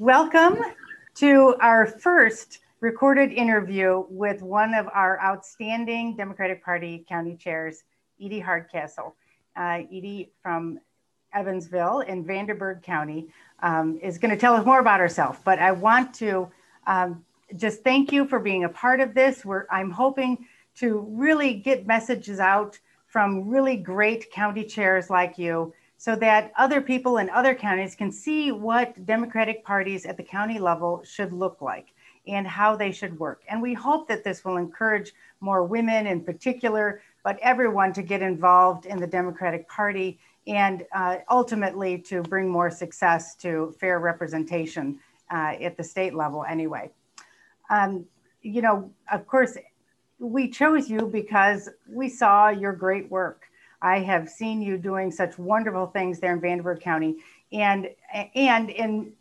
Welcome to our first recorded interview with one of our outstanding Democratic Party county chairs, Edie Hardcastle. Uh, Edie from Evansville in Vanderburgh County um, is going to tell us more about herself, but I want to um, just thank you for being a part of this. We're, I'm hoping to really get messages out from really great county chairs like you so that other people in other counties can see what Democratic parties at the county level should look like and how they should work. And we hope that this will encourage more women in particular, but everyone to get involved in the Democratic Party and uh, ultimately to bring more success to fair representation uh, at the state level anyway. Um, you know, of course, we chose you because we saw your great work. I have seen you doing such wonderful things there in Vanderburgh County, and and in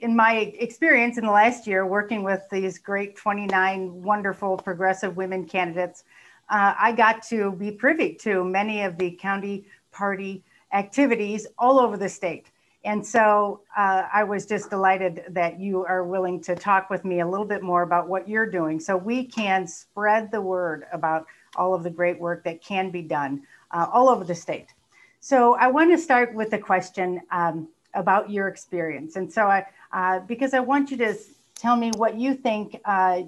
in my experience in the last year working with these great 29 wonderful progressive women candidates, uh, I got to be privy to many of the county party activities all over the state. And so uh, I was just delighted that you are willing to talk with me a little bit more about what you're doing so we can spread the word about all of the great work that can be done uh, all over the state. So I want to start with a question um, about your experience. And so I, uh, because I want you to tell me what you think, uh,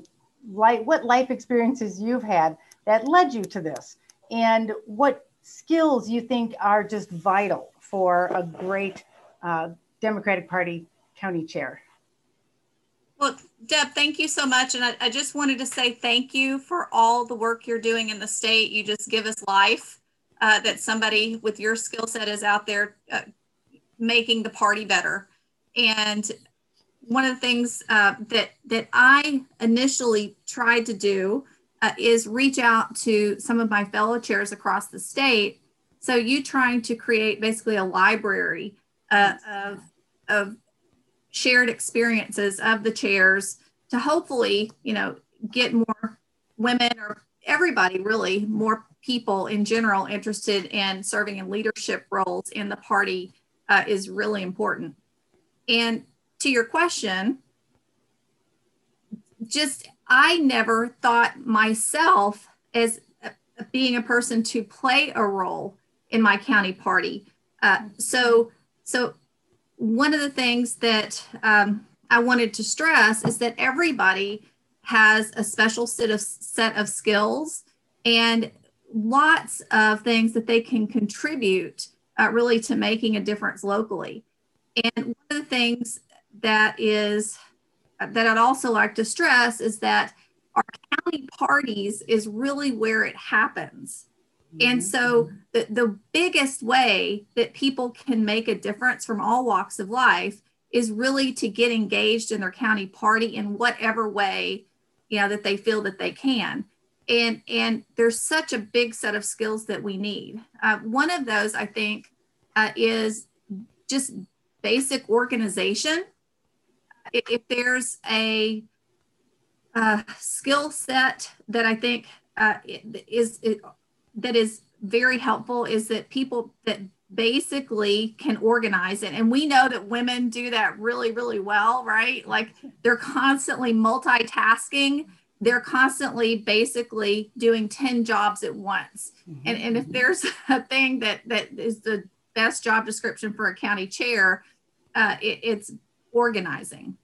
like what life experiences you've had that led you to this and what skills you think are just vital for a great uh, Democratic Party county chair. Well, Deb, thank you so much. And I, I, just wanted to say thank you for all the work you're doing in the state. You just give us life uh, that somebody with your skill set is out there uh, making the party better. And one of the things uh, that that I initially tried to do uh, is reach out to some of my fellow chairs across the state. So you trying to create basically a library uh, of, of shared experiences of the chairs to hopefully, you know, get more women or everybody really, more people in general interested in serving in leadership roles in the party uh, is really important. And to your question, just I never thought myself as being a person to play a role in my county party. Uh, so so, one of the things that um, I wanted to stress is that everybody has a special set of set of skills and lots of things that they can contribute uh, really to making a difference locally. And one of the things that is that I'd also like to stress is that our county parties is really where it happens. And so, mm-hmm. the, the biggest way that people can make a difference from all walks of life is really to get engaged in their county party in whatever way you know that they feel that they can and and there's such a big set of skills that we need. Uh, one of those i think uh, is just basic organization. If there's a, skill set that i think uh, is, is that is very helpful is that people that basically can organize it. And we know that women do that really really well right? Like they're constantly multitasking they're constantly basically doing 10 jobs at once. Mm-hmm. and, and if there's a thing that that is the best job description for a county chair uh, it, it's organizing.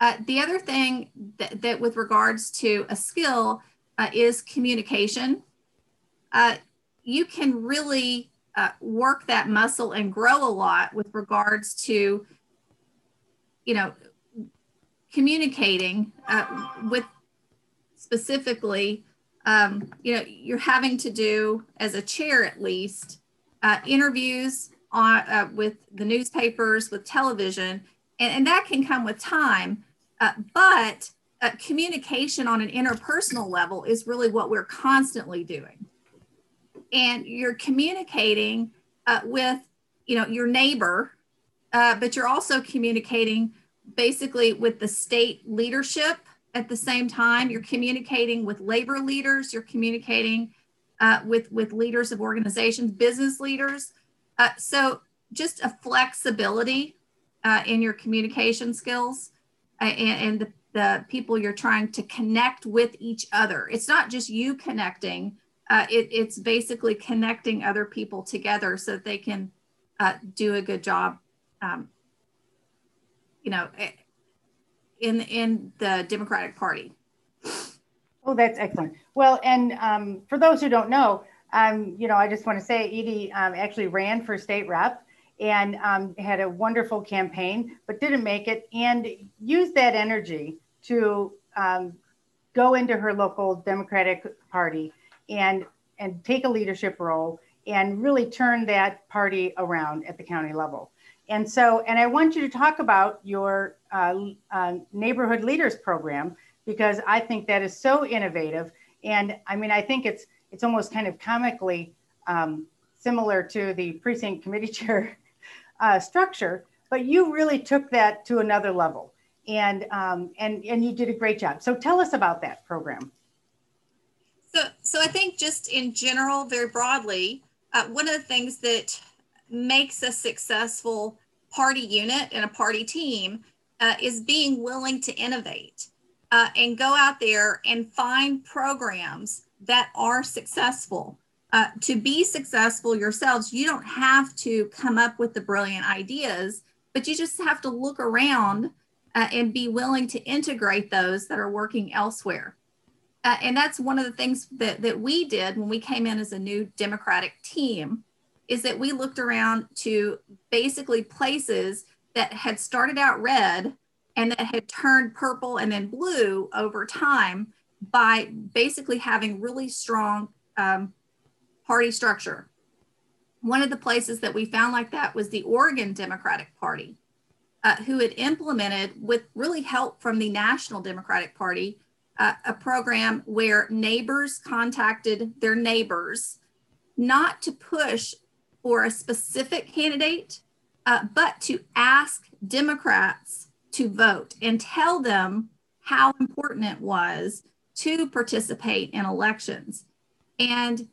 Uh, the other thing that, that with regards to a skill uh, is communication. Uh, you can really uh, work that muscle and grow a lot with regards to, you know, communicating uh, with specifically, um, you know, you're having to do as a chair at least uh, interviews on uh, with the newspapers, with television, and, and that can come with time. Uh, but uh, communication on an interpersonal level is really what we're constantly doing and you're communicating uh, with you know your neighbor but you're also communicating basically with the state leadership at the same time you're communicating with labor leaders you're communicating uh, with with leaders of organizations business leaders uh, so just a flexibility uh, in your communication skills uh, and, and the, the, people you're trying to connect with each other. It's not just you connecting, uh, it, it's basically connecting other people together so that they can uh, do a good job, um, you know, eh, in, in the Democratic Party. Oh, that's excellent. Well, and um, for those who don't know, um, you know, I just want to say Edie um, actually ran for state rep and um, had a wonderful campaign, but didn't make it, and used that energy to um, go into her local Democratic Party and and take a leadership role and really turn that party around at the county level. And so, and I want you to talk about your uh, uh, neighborhood leaders program because I think that is so innovative. And I mean, I think it's it's almost kind of comically um, similar to the precinct committee chair uh, structure, but you really took that to another level, and um, and and you did a great job. So tell us about that program. So so I think just in general, very broadly, uh, one of the things that makes a successful party unit and a party team uh, is being willing to innovate uh, and go out there and find programs that are successful. Uh, to be successful yourselves, you don't have to come up with the brilliant ideas, but you just have to look around uh, and be willing to integrate those that are working elsewhere. Uh, and that's one of the things that, that we did when we came in as a new Democratic team is that we looked around to basically places that had started out red and that had turned purple and then blue over time by basically having really strong um, party structure. One of the places that we found like that was the Oregon Democratic Party, uh, who had implemented, with really help from the National Democratic Party, uh, a program where neighbors contacted their neighbors not to push for a specific candidate, uh, but to ask Democrats to vote and tell them how important it was to participate in elections. And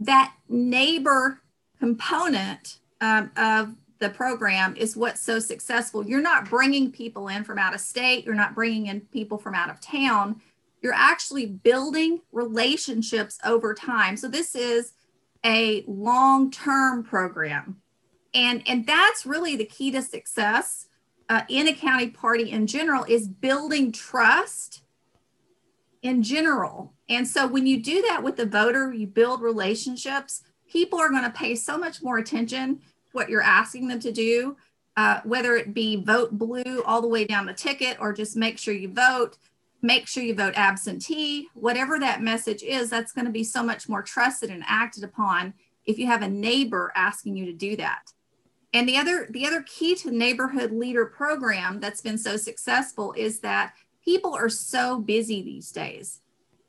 that neighbor component um, of the program is what's so successful. You're not bringing people in from out of state, you're not bringing in people from out of town. You're actually building relationships over time. So, this is a long term program. And, and that's really the key to success uh, in a county party in general is building trust in general. And so when you do that with the voter, you build relationships, people are going to pay so much more attention to what you're asking them to do, uh, whether it be vote blue all the way down the ticket or just make sure you vote, make sure you vote absentee, whatever that message is, that's going to be so much more trusted and acted upon if you have a neighbor asking you to do that. And the other the other key to neighborhood leader program that's been so successful is that people are so busy these days.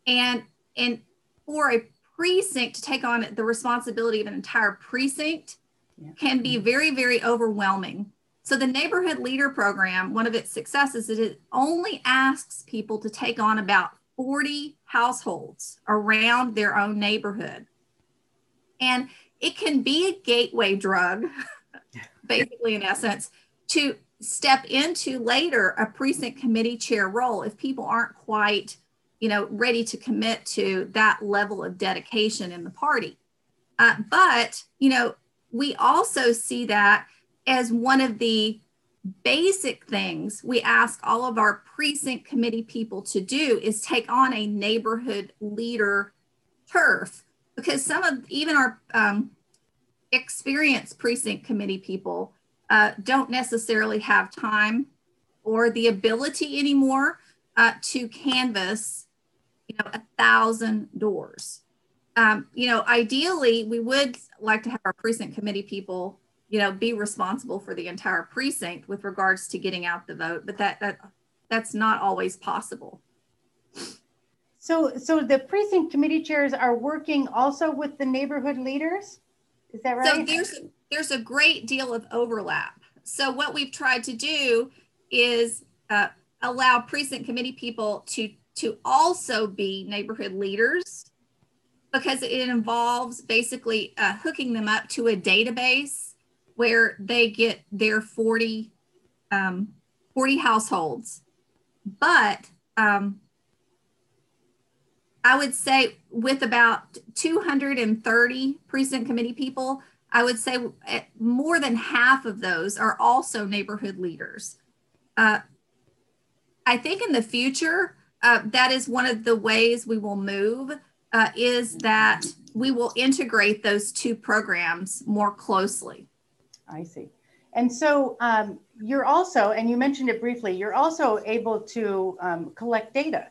And and for a precinct to take on the responsibility of an entire precinct yeah. can be very very overwhelming. So the neighborhood leader program, one of its successes is it only asks people to take on about 40 households around their own neighborhood. And it can be a gateway drug, basically in essence, to step into later a precinct committee chair role if people aren't quite you know ready to commit to that level of dedication in the party uh, but you know we also see that as one of the basic things we ask all of our precinct committee people to do is take on a neighborhood leader turf because some of even our um, experienced precinct committee people uh, don't necessarily have time or the ability anymore uh, to canvass, you know, a thousand doors. Um, you know, ideally, we would like to have our precinct committee people, you know, be responsible for the entire precinct with regards to getting out the vote, but that that that's not always possible. So, so the precinct committee chairs are working also with the neighborhood leaders. Is that right? So there's there's a great deal of overlap. So what we've tried to do is uh, allow precinct committee people to to also be neighborhood leaders because it involves basically uh, hooking them up to a database where they get their 40, um, 40 households. But um, I would say with about 230 precinct committee people, I would say more than half of those are also neighborhood leaders. Uh, I think in the future, uh, that is one of the ways we will move uh, is that we will integrate those two programs more closely. I see. And so um, you're also, and you mentioned it briefly, you're also able to um, collect data.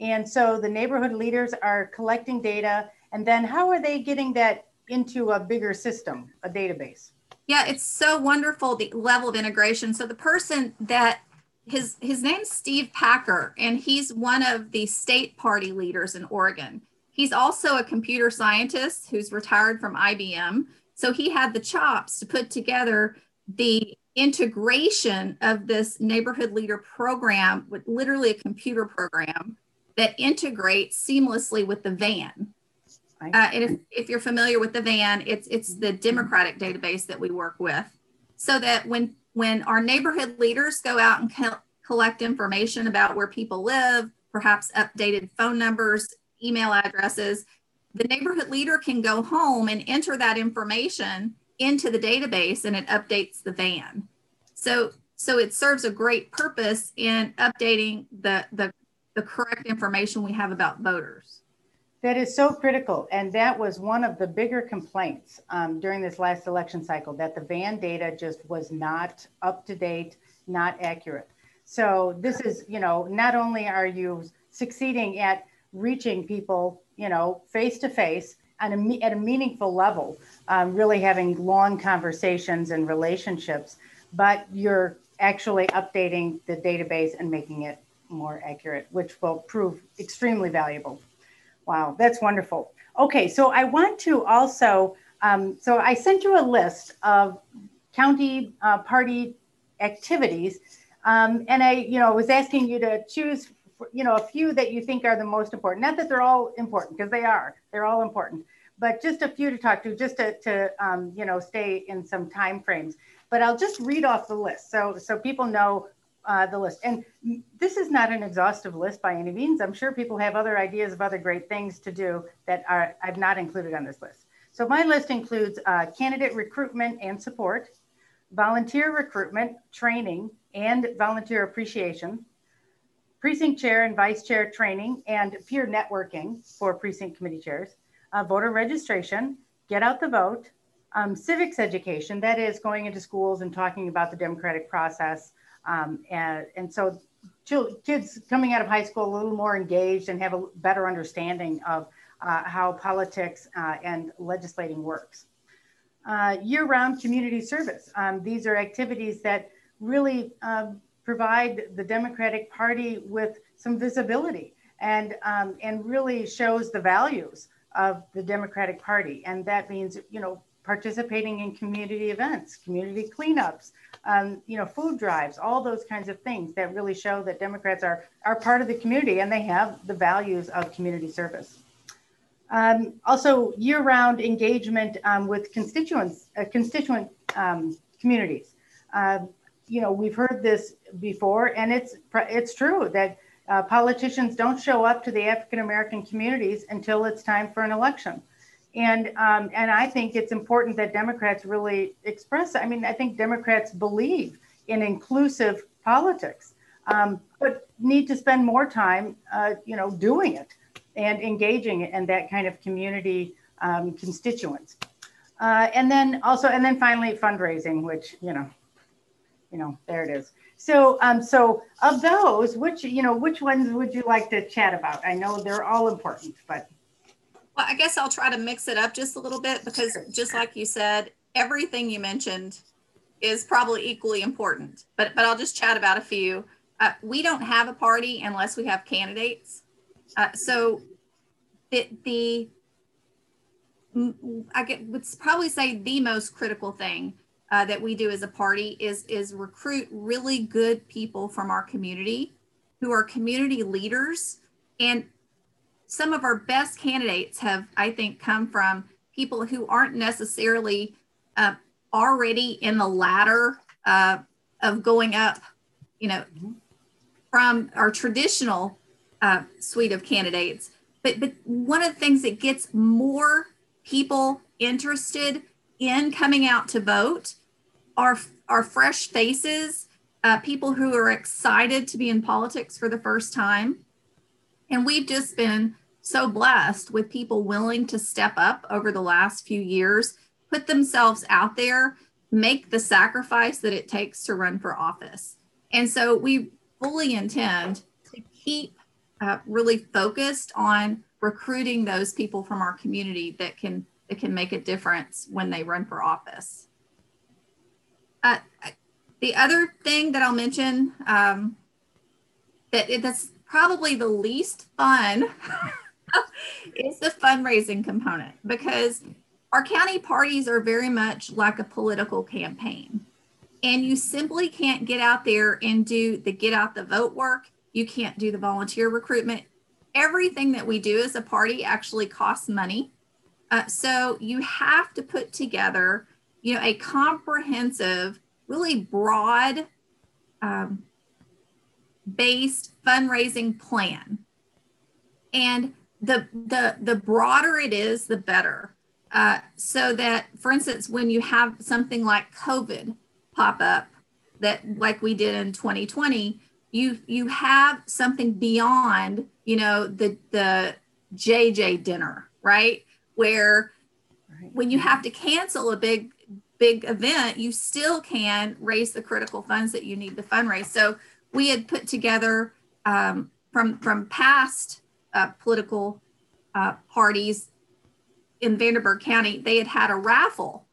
And so the neighborhood leaders are collecting data. And then how are they getting that into a bigger system, a database? Yeah, it's so wonderful the level of integration. So the person that his his name's Steve Packer, and he's one of the state party leaders in Oregon. He's also a computer scientist who's retired from IBM. So he had the chops to put together the integration of this neighborhood leader program with literally a computer program that integrates seamlessly with the van. Uh, and if, if you're familiar with the van, it's it's the Democratic database that we work with, so that when when our neighborhood leaders go out and co- collect information about where people live, perhaps updated phone numbers, email addresses, the neighborhood leader can go home and enter that information into the database and it updates the van. So so it serves a great purpose in updating the the, the correct information we have about voters. That is so critical. And that was one of the bigger complaints um, during this last election cycle that the van data just was not up to date, not accurate. So this is, you know, not only are you succeeding at reaching people, you know, face to face at a, meaningful level, um, really having long conversations and relationships, but you're actually updating the database and making it more accurate, which will prove extremely valuable. Wow, that's wonderful. Okay, so I want to also, um, so I sent you a list of county uh, party activities, um, and I, you know, was asking you to choose, you know, a few that you think are the most important. Not that they're all important, because they are. They're all important, but just a few to talk to, just to, to um, you know, stay in some time frames. But I'll just read off the list so so people know uh, the list. And this is not an exhaustive list by any means. I'm sure people have other ideas of other great things to do that are I've not included on this list. So my list includes uh, candidate recruitment and support, volunteer recruitment, training, and volunteer appreciation, precinct chair and vice chair training, and peer networking for precinct committee chairs, uh, voter registration, get out the vote, um, civics education, that is going into schools and talking about the democratic process, um, and, and so kids coming out of high school a little more engaged and have a better understanding of uh, how politics uh, and legislating works. Uh, year-round community service. Um, these are activities that really um, provide the Democratic Party with some visibility and, um, and really shows the values of the Democratic Party. And that means, you know, participating in community events, community cleanups, um, you know, food drives, all those kinds of things that really show that Democrats are, are part of the community and they have the values of community service. Um, also, year-round engagement um, with constituents, uh, constituent um, communities. Uh, you know, we've heard this before, and it's it's true that uh, politicians don't show up to the African American communities until it's time for an election. And um, and I think it's important that Democrats really express. I mean, I think Democrats believe in inclusive politics, um, but need to spend more time, uh, you know, doing it and engaging in that kind of community um, constituents. Uh, and then also, and then finally, fundraising, which you know, you know, there it is. So, um, so of those, which you know, which ones would you like to chat about? I know they're all important, but well, I guess I'll try to mix it up just a little bit because just like you said, everything you mentioned is probably equally important. But but I'll just chat about a few. Uh, we don't have a party unless we have candidates. Uh, so the the I get would probably say the most critical thing uh, that we do as a party is is recruit really good people from our community who are community leaders and some of our best candidates have, I think, come from people who aren't necessarily uh, already in the ladder uh, of going up, you know, from our traditional uh, suite of candidates. But, but one of the things that gets more people interested in coming out to vote are, are fresh faces, uh, people who are excited to be in politics for the first time. And we've just been so blessed with people willing to step up over the last few years, put themselves out there, make the sacrifice that it takes to run for office. And so we fully intend to keep uh, really focused on recruiting those people from our community that can that can make a difference when they run for office. Uh, the other thing that I'll mention um, that that's probably the least fun is the fundraising component because our county parties are very much like a political campaign. And you simply can't get out there and do the get out the vote work. You can't do the volunteer recruitment. Everything that we do as a party actually costs money. Uh, so you have to put together, you know, a comprehensive really broad um, based fundraising plan. And the, the, the broader it is, the better. Uh, so that, for instance, when you have something like COVID pop up, that like we did in 2020, you you have something beyond, you know, the the JJ dinner, right? Where right. when you have to cancel a big big event, you still can raise the critical funds that you need to fundraise. So we had put together um, from from past uh, political uh, parties in Vanderburgh County, they had had a raffle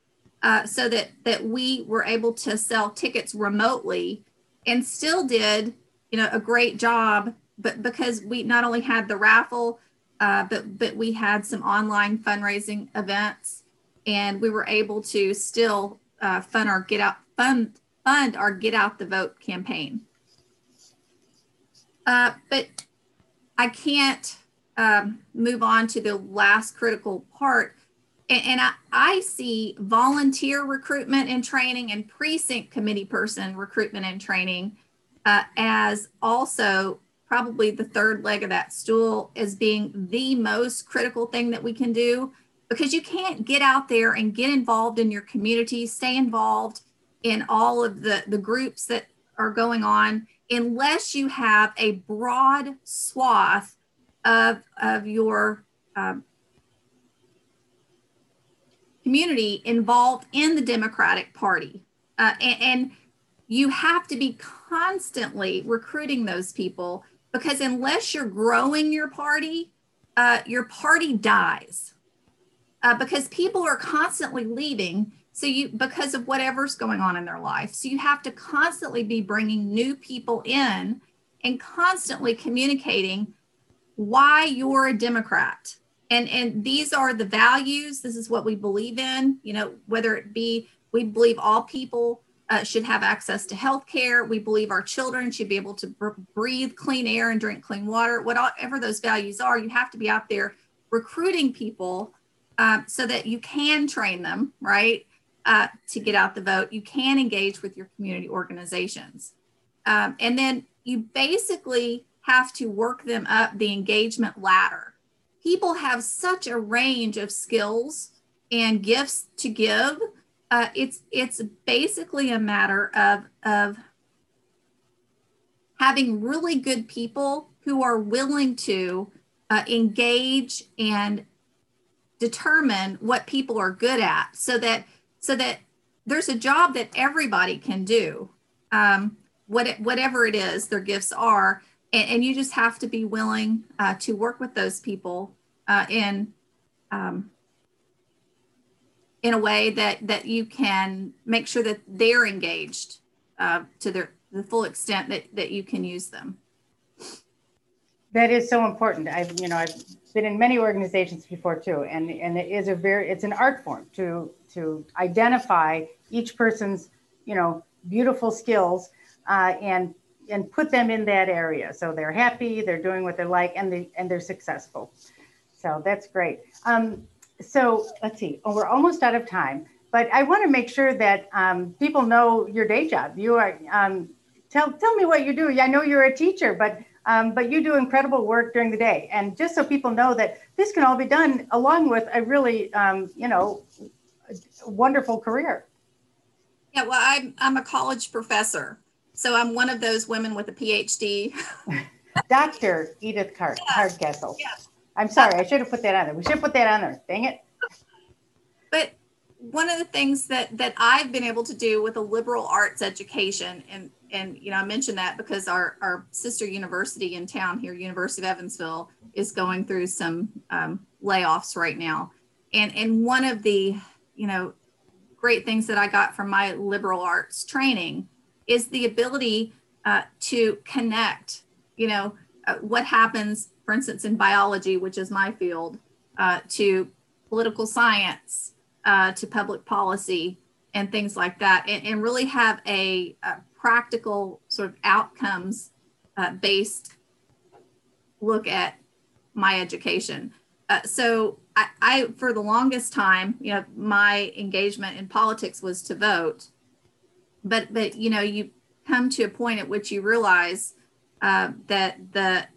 uh, so that that we were able to sell tickets remotely and still did you know a great job. But because we not only had the raffle, uh, but but we had some online fundraising events and we were able to still uh, fund our get out fund fund our get out the vote campaign. Uh, but I can't um, move on to the last critical part. And, and I, I see volunteer recruitment and training and precinct committee person recruitment and training uh, as also probably the third leg of that stool as being the most critical thing that we can do because you can't get out there and get involved in your community, stay involved in all of the, the groups that are going on unless you have a broad swath of, of your um, community involved in the Democratic Party. Uh, and, and you have to be constantly recruiting those people because unless you're growing your party, uh, your party dies. Uh, because people are constantly leaving so you because of whatever's going on in their life. So you have to constantly be bringing new people in and constantly communicating why you're a democrat. And and these are the values. This is what we believe in you know whether it be we believe all people uh, should have access to health care we believe our children should be able to breathe clean air and drink clean water whatever those values are you have to be out there recruiting people um, so that you can train them, right, uh, to get out the vote. You can engage with your community organizations. Um, and then you basically have to work them up the engagement ladder. People have such a range of skills and gifts to give. Uh, it's it's basically a matter of of having really good people who are willing to uh, engage and determine what people are good at so that so that there's a job that everybody can do um, what it, whatever it is their gifts are. And, and you just have to be willing uh, to work with those people uh, in um, in a way that that you can make sure that they're engaged uh, to their the full extent that that you can use them that is so important i've you know i've been in many organizations before too, and and it is a very it's an art form to to identify each person's you know beautiful skills uh, and and put them in that area so they're happy, they're doing what they like, and they and they're successful. So that's great. Um, so let's see. Oh, we're almost out of time. but I want to make sure that um, people know your day job. You are um, tell tell me what you do. I know you're a teacher, but um, but you do incredible work during the day. And just so people know that this can all be done along with a really um, you know wonderful career. Yeah, well, I'm I'm a college professor, so I'm one of those women with a PhD. Dr. Edith Hard- yeah. Hardcastle. Yeah. I'm sorry, I should have put that on there. We should put that on there. Dang it. But one of the things that that I've been able to do with a liberal arts education, and and you know, I mentioned that because our our sister university in town here, University of Evansville, is going through some um, layoffs right now, and and one of the you know great things that I got from my liberal arts training is the ability uh, to connect. You know, uh, what happens, for instance, in biology, which is my field, uh, to political science, uh, to public policy, and things like that, and, and really have a, a, practical sort of outcomes uh, based look at my education. Uh, so I, I, for the longest time, you know, my engagement in politics was to vote, but but you know, you come to a point at which you realize uh, that the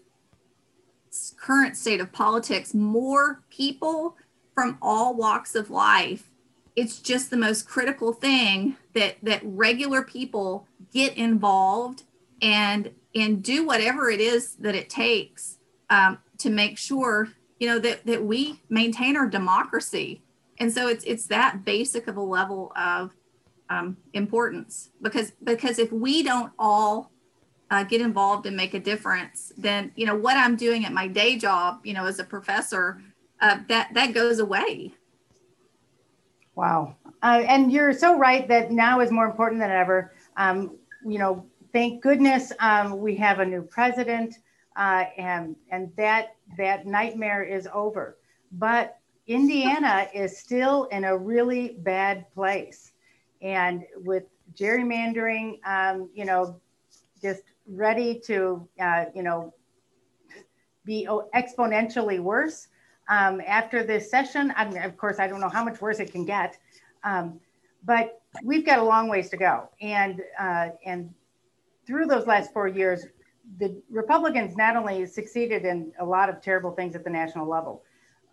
current state of politics, more people from all walks of life, it's just the most critical thing that that regular people get involved and and do whatever it is that it takes um, to make sure you know that that we maintain our democracy. And so it's it's that basic of a level of um, importance because because if we don't all uh, get involved and make a difference then you know what i'm doing at my day job you know as a professor uh, that that goes away. Wow. Uh, and you're so right that now is more important than ever. Um, you know thank goodness um, we have a new president uh, and and that that nightmare is over. But Indiana is still in a really bad place, and with gerrymandering, um, you know, just ready to uh, you know be exponentially worse. Um, after this session, I mean, of course, I don't know how much worse it can get, um, but we've got a long ways to go. And uh, and through those last four years, the Republicans not only succeeded in a lot of terrible things at the national level,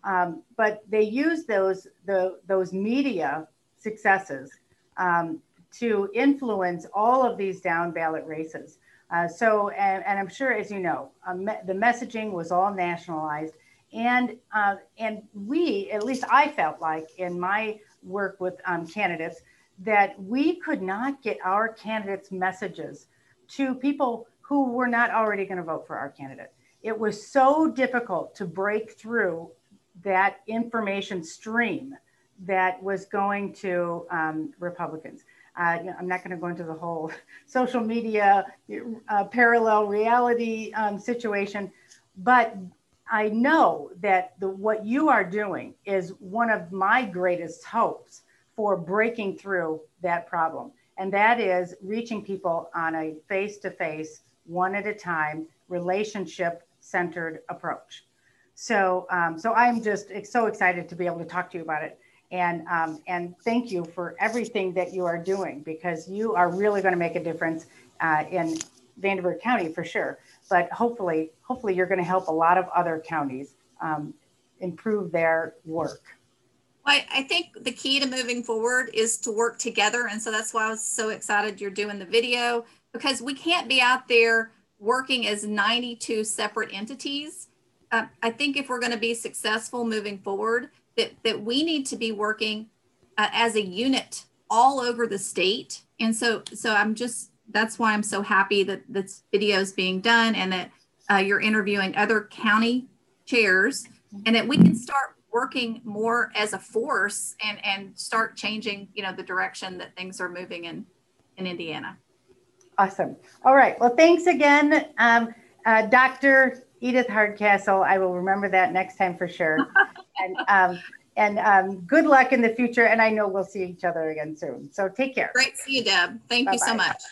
um, but they used those the, those media successes um, to influence all of these down ballot races. Uh, so, and, and, I'm sure, as you know, me- the messaging was all nationalized, and uh, and we, at least I felt like in my work with um, candidates, that we could not get our candidates' messages to people who were not already going to vote for our candidate. It was so difficult to break through that information stream that was going to um, Republicans. Uh, you know, I'm not going to go into the whole social media uh, parallel reality um, situation, but I know that the, what you are doing is one of my greatest hopes for breaking through that problem. And that is reaching people on a face to face one at a time, relationship centered approach. So, um, so I'm just so excited to be able to talk to you about it. And, um, and thank you for everything that you are doing because you are really going to make a difference uh, in Vanderburgh County for sure. But hopefully, hopefully you're going to help a lot of other counties um, improve their work. Well, I think the key to moving forward is to work together. And so that's why I was so excited you're doing the video because we can't be out there working as 92 separate entities. Uh, I think if we're going to be successful moving forward, that, that we need to be working uh, as a unit all over the state. And so, so I'm just, that's why I'm so happy that this video is being done and that uh, you're interviewing other county chairs and that we can start working more as a force and, and start changing, you know, the direction that things are moving in, in Indiana. Awesome. All right. Well, thanks again, um, uh, Dr. Edith Hardcastle. I will remember that next time for sure. and um, and um, good luck in the future. And I know we'll see each other again soon. So take care. Great to see you, Deb. Thank Bye-bye. you so much.